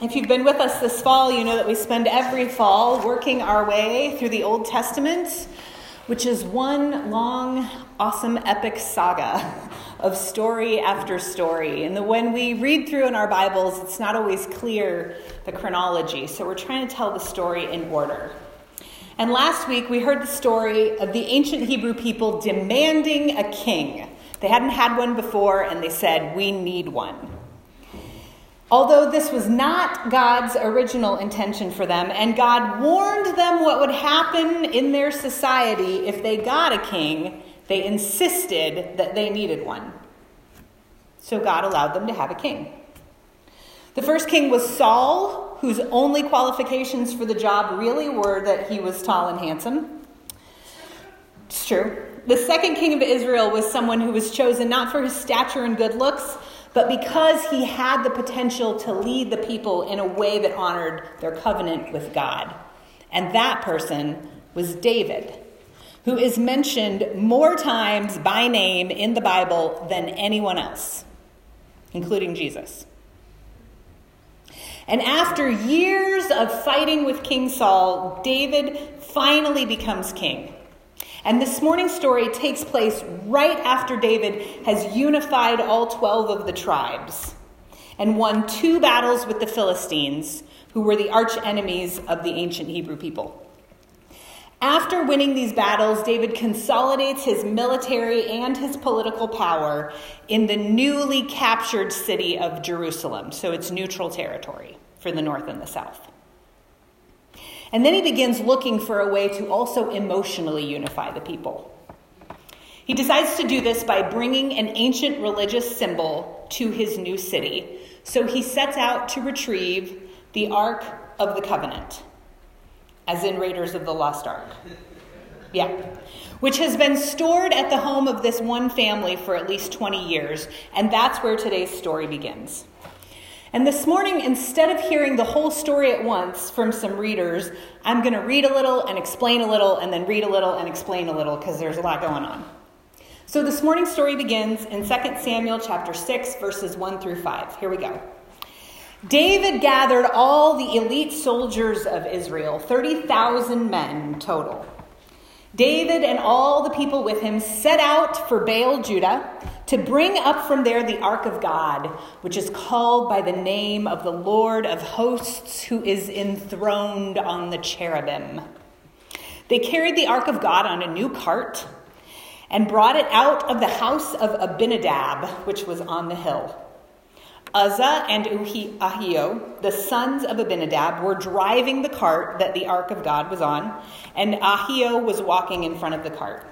If you've been with us this fall, you know that we spend every fall working our way through the Old Testament, which is one long, awesome, epic saga of story after story. And the, when we read through in our Bibles, it's not always clear the chronology, so we're trying to tell the story in order. And last week, we heard the story of the ancient Hebrew people demanding a king. They hadn't had one before, and they said, We need one. Although this was not God's original intention for them, and God warned them what would happen in their society if they got a king, they insisted that they needed one. So God allowed them to have a king. The first king was Saul, whose only qualifications for the job really were that he was tall and handsome. It's true. The second king of Israel was someone who was chosen not for his stature and good looks, but because he had the potential to lead the people in a way that honored their covenant with God. And that person was David, who is mentioned more times by name in the Bible than anyone else, including Jesus. And after years of fighting with King Saul, David finally becomes king. And this morning's story takes place right after David has unified all 12 of the tribes and won two battles with the Philistines, who were the arch enemies of the ancient Hebrew people. After winning these battles, David consolidates his military and his political power in the newly captured city of Jerusalem, so it's neutral territory for the north and the south. And then he begins looking for a way to also emotionally unify the people. He decides to do this by bringing an ancient religious symbol to his new city. So he sets out to retrieve the Ark of the Covenant, as in Raiders of the Lost Ark. Yeah. Which has been stored at the home of this one family for at least 20 years. And that's where today's story begins. And this morning, instead of hearing the whole story at once from some readers, I'm going to read a little and explain a little, and then read a little and explain a little because there's a lot going on. So this morning's story begins in 2 Samuel chapter 6, verses 1 through 5. Here we go. David gathered all the elite soldiers of Israel, 30,000 men total. David and all the people with him set out for Baal, Judah to bring up from there the ark of God, which is called by the name of the Lord of hosts, who is enthroned on the cherubim. They carried the ark of God on a new cart and brought it out of the house of Abinadab, which was on the hill. Uzzah and Ahio, the sons of Abinadab, were driving the cart that the ark of God was on, and Ahio was walking in front of the cart.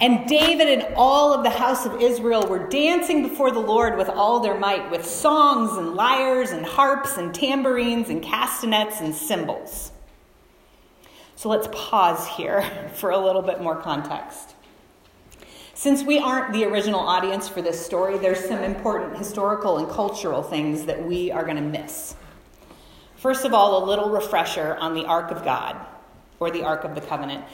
And David and all of the house of Israel were dancing before the Lord with all their might, with songs and lyres and harps and tambourines and castanets and cymbals. So let's pause here for a little bit more context. Since we aren't the original audience for this story, there's some important historical and cultural things that we are going to miss. First of all, a little refresher on the Ark of God, or the Ark of the Covenant.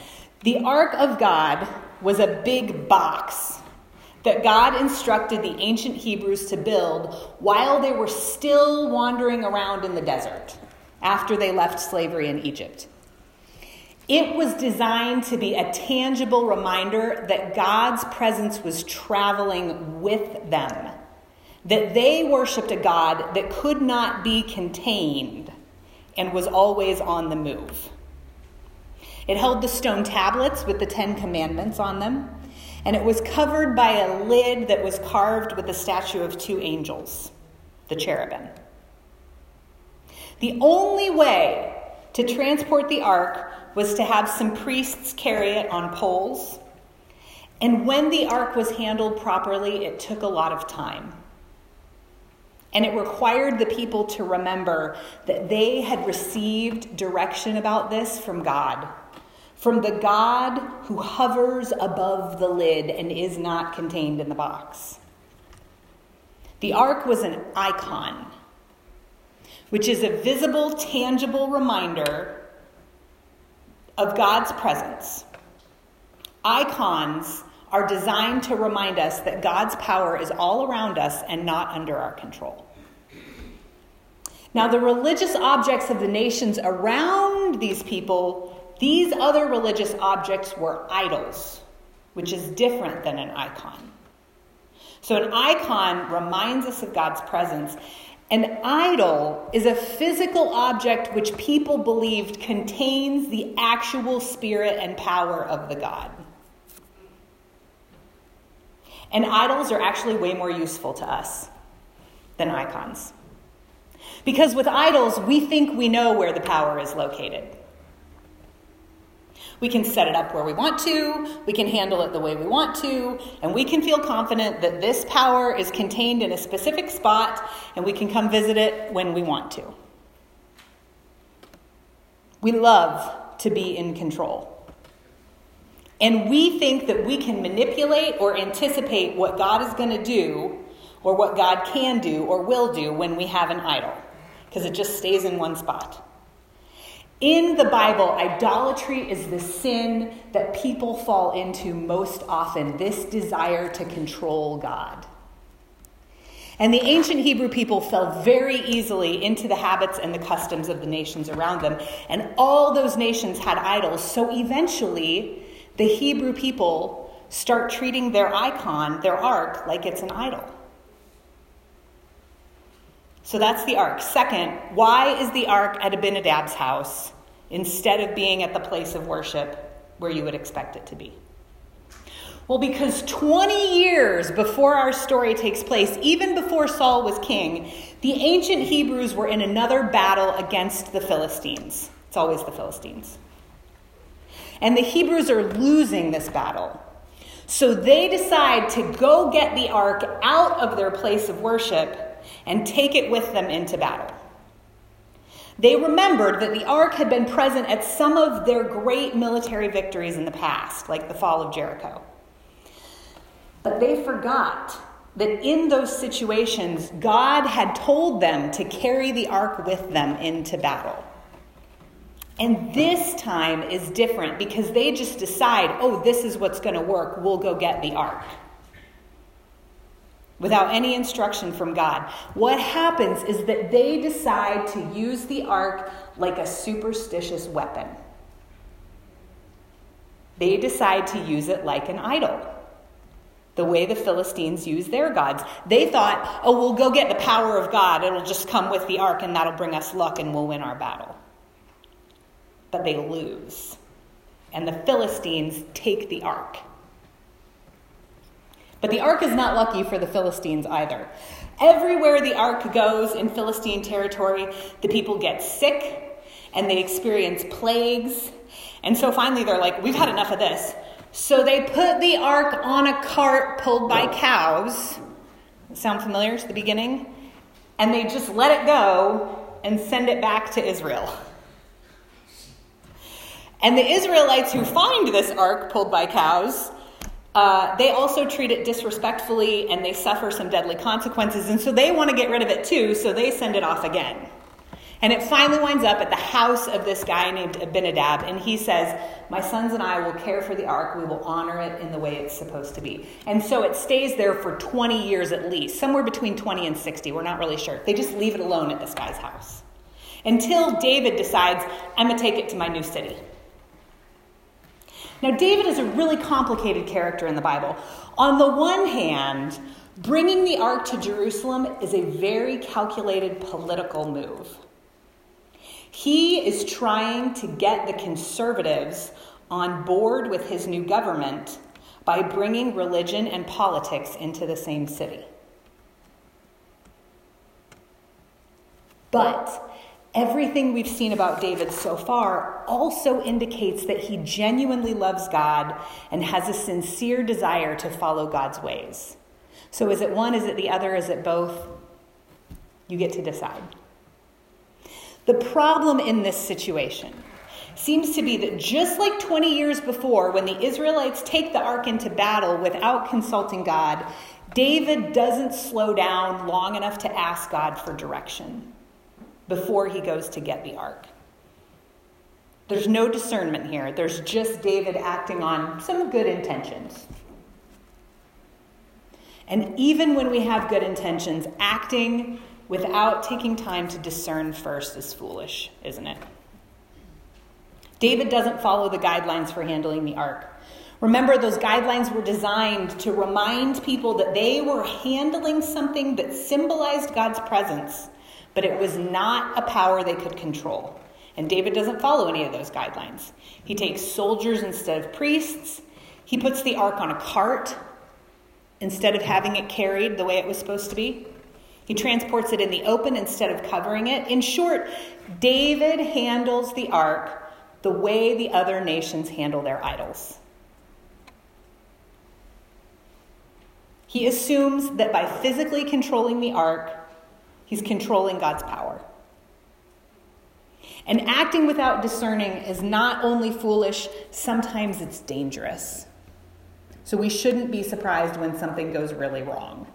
The Ark of God was a big box that God instructed the ancient Hebrews to build while they were still wandering around in the desert after they left slavery in Egypt. It was designed to be a tangible reminder that God's presence was traveling with them, that they worshiped a God that could not be contained and was always on the move. It held the stone tablets with the Ten Commandments on them, and it was covered by a lid that was carved with the statue of two angels, the cherubim. The only way to transport the ark was to have some priests carry it on poles. And when the ark was handled properly, it took a lot of time. And it required the people to remember that they had received direction about this from God from the God who hovers above the lid and is not contained in the box. The ark was an icon, which is a visible, tangible reminder of God's presence. Icons are designed to remind us that God's power is all around us and not under our control. Now, the religious objects of the nations around these people, these other religious objects were idols, which is different than an icon. So, an icon reminds us of God's presence. An idol is a physical object which people believed contains the actual spirit and power of the God. And idols are actually way more useful to us than icons. Because with idols, we think we know where the power is located. We can set it up where we want to, we can handle it the way we want to, and we can feel confident that this power is contained in a specific spot and we can come visit it when we want to. We love to be in control. And we think that we can manipulate or anticipate what God is going to do or what God can do or will do when we have an idol because it just stays in one spot. In the Bible, idolatry is the sin that people fall into most often this desire to control God. And the ancient Hebrew people fell very easily into the habits and the customs of the nations around them. And all those nations had idols. So eventually, the Hebrew people start treating their icon, their ark, like it's an idol. So that's the ark. Second, why is the ark at Abinadab's house instead of being at the place of worship where you would expect it to be? Well, because 20 years before our story takes place, even before Saul was king, the ancient Hebrews were in another battle against the Philistines. It's always the Philistines. And the Hebrews are losing this battle. So they decide to go get the ark out of their place of worship and take it with them into battle. They remembered that the ark had been present at some of their great military victories in the past, like the fall of Jericho. But they forgot that in those situations, God had told them to carry the ark with them into battle. And this time is different because they just decide, oh, this is what's going to work. We'll go get the ark without any instruction from God. What happens is that they decide to use the ark like a superstitious weapon. They decide to use it like an idol, the way the Philistines use their gods. They thought, oh, we'll go get the power of God. It'll just come with the ark, and that'll bring us luck, and we'll win our battle. But they lose. And the Philistines take the ark. But the ark is not lucky for the Philistines either. Everywhere the ark goes in Philistine territory, the people get sick and they experience plagues. And so finally they're like, we've had enough of this. So they put the ark on a cart pulled by cows. Sound familiar to the beginning? And they just let it go and send it back to Israel. And the Israelites who find this ark pulled by cows uh, they also treat it disrespectfully and they suffer some deadly consequences. And so they want to get rid of it too, so they send it off again. And it finally winds up at the house of this guy named Abinadab. And he says, My sons and I will care for the ark. We will honor it in the way it's supposed to be. And so it stays there for 20 years at least, somewhere between 20 and 60. We're not really sure. They just leave it alone at this guy's house until David decides, I'm going to take it to my new city. Now, David is a really complicated character in the Bible. On the one hand, bringing the ark to Jerusalem is a very calculated political move. He is trying to get the conservatives on board with his new government by bringing religion and politics into the same city. But everything we've seen about David so far also indicates that he genuinely loves God and has a sincere desire to follow God's ways. So is it one, is it the other, is it both? You get to decide. The problem in this situation seems to be that just like 20 years before, when the Israelites take the ark into battle without consulting God, David doesn't slow down long enough to ask God for direction before he goes to get the ark. There's no discernment here. There's just David acting on some good intentions. And even when we have good intentions, acting without taking time to discern first is foolish, isn't it? David doesn't follow the guidelines for handling the ark. Remember, those guidelines were designed to remind people that they were handling something that symbolized God's presence, but it was not a power they could control. And David doesn't follow any of those guidelines. He takes soldiers instead of priests. He puts the ark on a cart instead of having it carried the way it was supposed to be. He transports it in the open instead of covering it. In short, David handles the ark the way the other nations handle their idols. He assumes that by physically controlling the ark, he's controlling God's power. And acting without discerning is not only foolish, sometimes it's dangerous. So we shouldn't be surprised when something goes really wrong.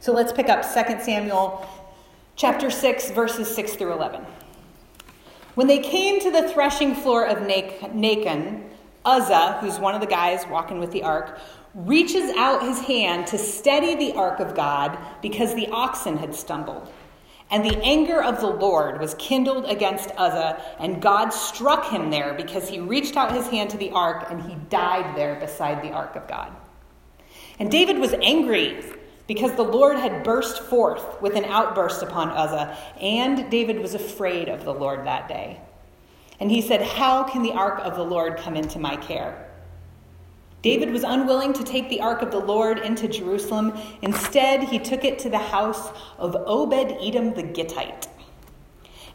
So let's pick up 2 Samuel chapter 6 verses 6 through 11. When they came to the threshing floor of Nacon, Uzzah, who's one of the guys walking with the ark, reaches out his hand to steady the ark of God because the oxen had stumbled. And the anger of the Lord was kindled against Uzzah, and God struck him there because he reached out his hand to the ark and he died there beside the ark of God. And David was angry because the Lord had burst forth with an outburst upon Uzzah, and David was afraid of the Lord that day. And he said, How can the ark of the Lord come into my care? David was unwilling to take the ark of the Lord into Jerusalem. Instead, he took it to the house of Obed Edom the Gittite.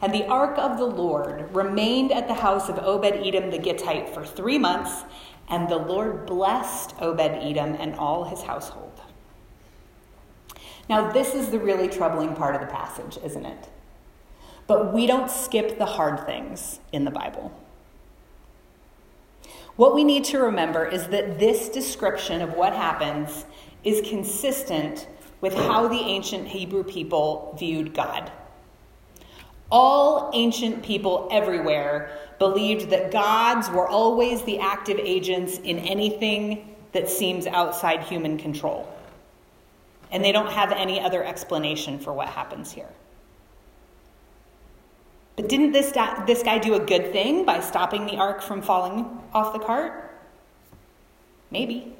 And the ark of the Lord remained at the house of Obed Edom the Gittite for three months, and the Lord blessed Obed Edom and all his household. Now, this is the really troubling part of the passage, isn't it? But we don't skip the hard things in the Bible. What we need to remember is that this description of what happens is consistent with how the ancient Hebrew people viewed God. All ancient people everywhere believed that gods were always the active agents in anything that seems outside human control. And they don't have any other explanation for what happens here. But didn't this, this guy do a good thing by stopping the ark from falling off the cart? Maybe.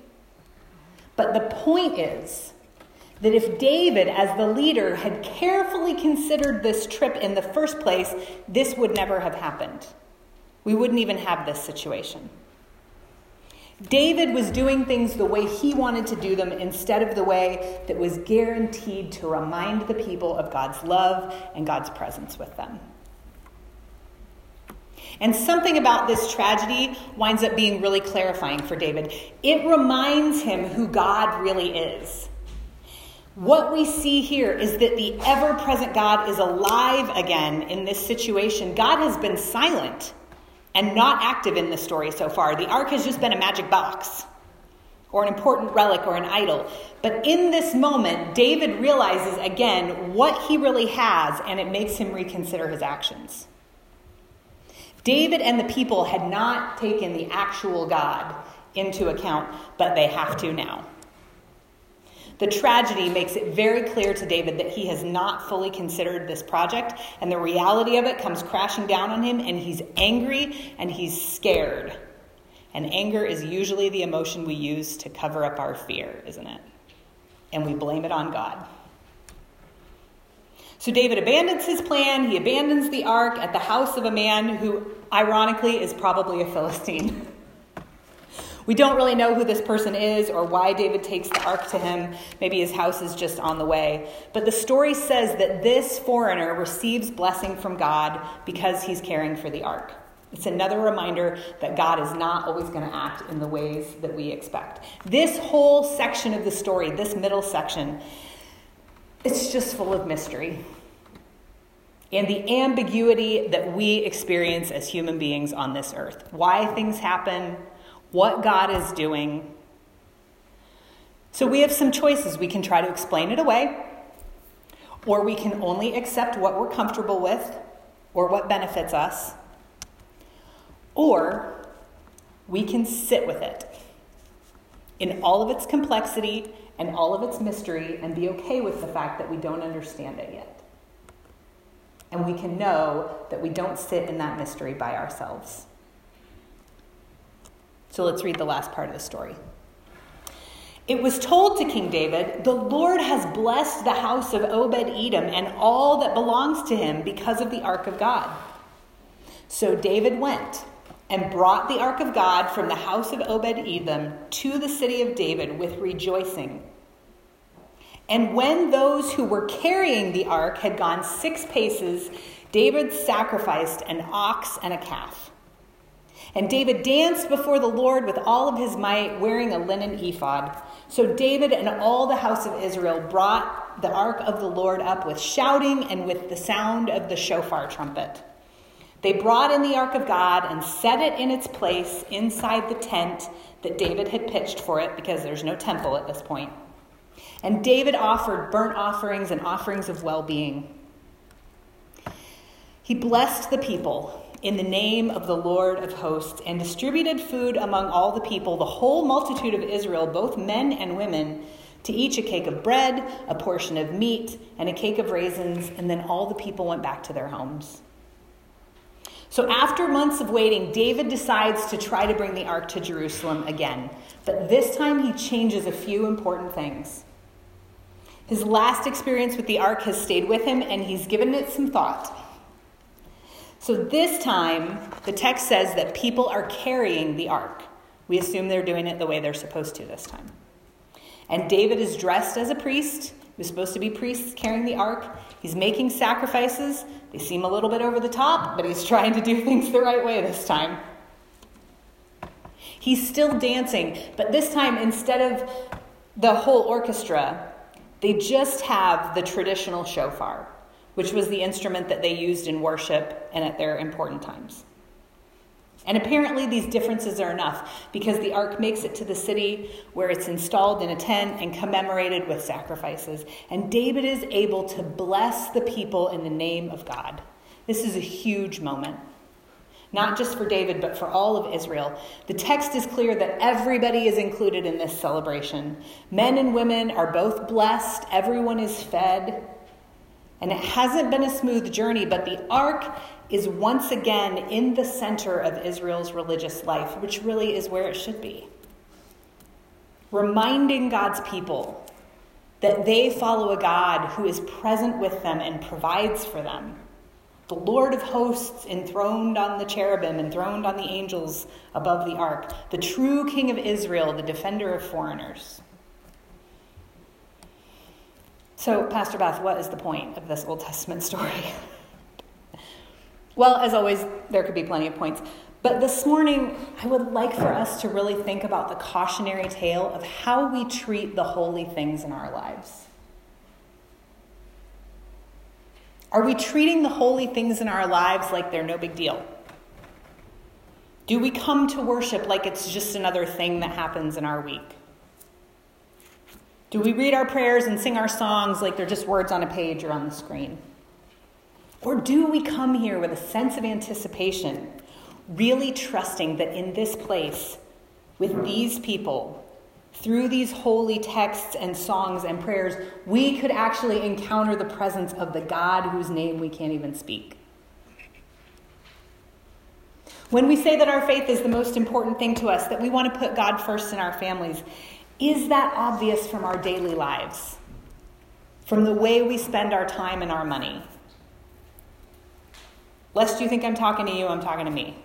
But the point is that if David, as the leader, had carefully considered this trip in the first place, this would never have happened. We wouldn't even have this situation. David was doing things the way he wanted to do them instead of the way that was guaranteed to remind the people of God's love and God's presence with them. And something about this tragedy winds up being really clarifying for David. It reminds him who God really is. What we see here is that the ever present God is alive again in this situation. God has been silent and not active in the story so far. The ark has just been a magic box or an important relic or an idol. But in this moment, David realizes again what he really has, and it makes him reconsider his actions. David and the people had not taken the actual God into account, but they have to now. The tragedy makes it very clear to David that he has not fully considered this project, and the reality of it comes crashing down on him, and he's angry and he's scared. And anger is usually the emotion we use to cover up our fear, isn't it? And we blame it on God. So David abandons his plan. He abandons the ark at the house of a man who, ironically, is probably a Philistine. We don't really know who this person is or why David takes the ark to him. Maybe his house is just on the way. But the story says that this foreigner receives blessing from God because he's caring for the ark. It's another reminder that God is not always going to act in the ways that we expect. This whole section of the story, this middle section, it's just full of mystery and the ambiguity that we experience as human beings on this earth. Why things happen, what God is doing. So we have some choices. We can try to explain it away, or we can only accept what we're comfortable with or what benefits us, or we can sit with it in all of its complexity and all of its mystery and be okay with the fact that we don't understand it yet. And we can know that we don't sit in that mystery by ourselves. So let's read the last part of the story. It was told to King David, The Lord has blessed the house of Obed Edom and all that belongs to him because of the ark of God. So David went and brought the ark of God from the house of Obed Edom to the city of David with rejoicing. And when those who were carrying the ark had gone six paces, David sacrificed an ox and a calf. And David danced before the Lord with all of his might, wearing a linen ephod. So David and all the house of Israel brought the ark of the Lord up with shouting and with the sound of the shofar trumpet. They brought in the ark of God and set it in its place inside the tent that David had pitched for it because there's no temple at this point. And David offered burnt offerings and offerings of well being. He blessed the people in the name of the Lord of hosts and distributed food among all the people, the whole multitude of Israel, both men and women, to each a cake of bread, a portion of meat, and a cake of raisins, and then all the people went back to their homes. So, after months of waiting, David decides to try to bring the ark to Jerusalem again. But this time he changes a few important things. His last experience with the ark has stayed with him, and he's given it some thought. So this time, the text says that people are carrying the ark. We assume they're doing it the way they're supposed to this time. And David is dressed as a priest. He was supposed to be priests carrying the ark. He's making sacrifices. They seem a little bit over the top, but he's trying to do things the right way this time. He's still dancing, but this time, instead of the whole orchestra, they just have the traditional shofar which was the instrument that they used in worship and at their important times. And apparently, these differences are enough because the ark makes it to the city where it's installed in a tent and commemorated with sacrifices. And David is able to bless the people in the name of God. This is a huge moment, not just for David, but for all of Israel. The text is clear that everybody is included in this celebration. Men and women are both blessed, everyone is fed. And it hasn't been a smooth journey, but the ark is once again in the center of Israel's religious life, which really is where it should be. Reminding God's people that they follow a God who is present with them and provides for them. The Lord of hosts enthroned on the cherubim, enthroned on the angels above the ark, the true King of Israel, the defender of foreigners. So, Pastor Beth, what is the point of this Old Testament story? well, as always, there could be plenty of points. But this morning, I would like for us to really think about the cautionary tale of how we treat the holy things in our lives. Are we treating the holy things in our lives like they're no big deal? Do we come to worship like it's just another thing that happens in our week? Do we read our prayers and sing our songs like they're just words on a page or on the screen? Or do we come here with a sense of anticipation, really trusting that in this place, with these people, through these holy texts and songs and prayers, we could actually encounter the presence of the God whose name we can't even speak? When we say that our faith is the most important thing to us, that we want to put God first in our families, is that obvious from our daily lives? From the way we spend our time and our money? Lest you think I'm talking to you, I'm talking to me.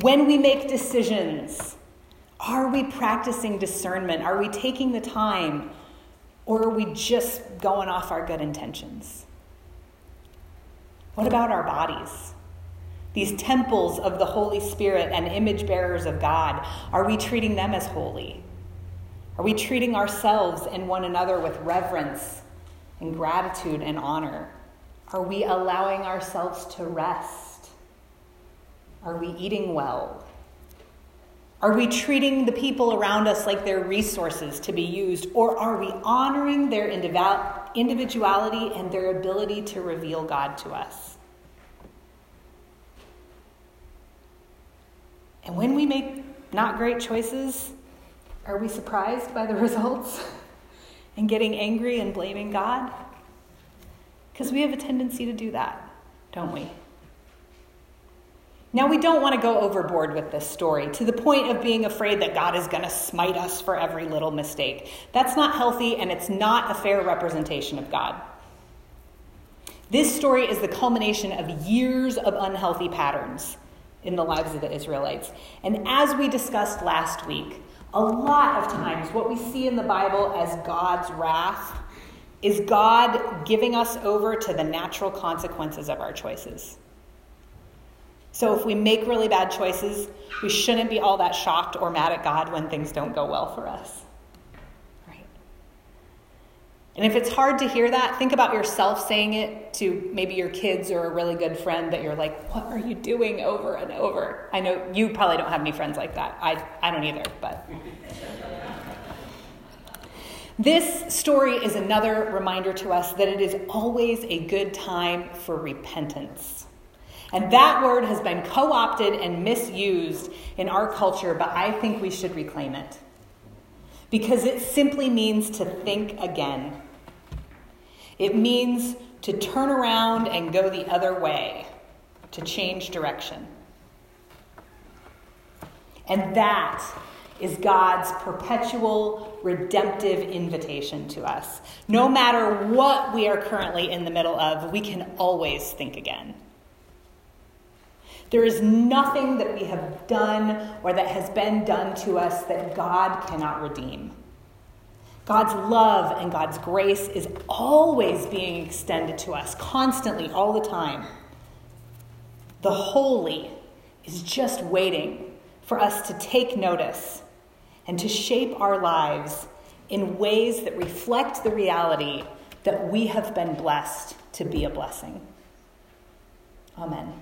When we make decisions, are we practicing discernment? Are we taking the time? Or are we just going off our good intentions? What about our bodies? These temples of the Holy Spirit and image bearers of God, are we treating them as holy? Are we treating ourselves and one another with reverence and gratitude and honor? Are we allowing ourselves to rest? Are we eating well? Are we treating the people around us like they're resources to be used? Or are we honoring their individuality and their ability to reveal God to us? And when we make not great choices, are we surprised by the results? and getting angry and blaming God? Because we have a tendency to do that, don't we? Now, we don't want to go overboard with this story to the point of being afraid that God is going to smite us for every little mistake. That's not healthy and it's not a fair representation of God. This story is the culmination of years of unhealthy patterns in the lives of the Israelites. And as we discussed last week, a lot of times what we see in the Bible as God's wrath is God giving us over to the natural consequences of our choices. So if we make really bad choices, we shouldn't be all that shocked or mad at God when things don't go well for us. And if it's hard to hear that, think about yourself saying it to maybe your kids or a really good friend that you're like, what are you doing over and over? I know you probably don't have any friends like that. I, I don't either, but. This story is another reminder to us that it is always a good time for repentance. And that word has been co opted and misused in our culture, but I think we should reclaim it. Because it simply means to think again. It means to turn around and go the other way, to change direction. And that is God's perpetual redemptive invitation to us. No matter what we are currently in the middle of, we can always think again. There is nothing that we have done or that has been done to us that God cannot redeem. God's love and God's grace is always being extended to us, constantly, all the time. The holy is just waiting for us to take notice and to shape our lives in ways that reflect the reality that we have been blessed to be a blessing. Amen.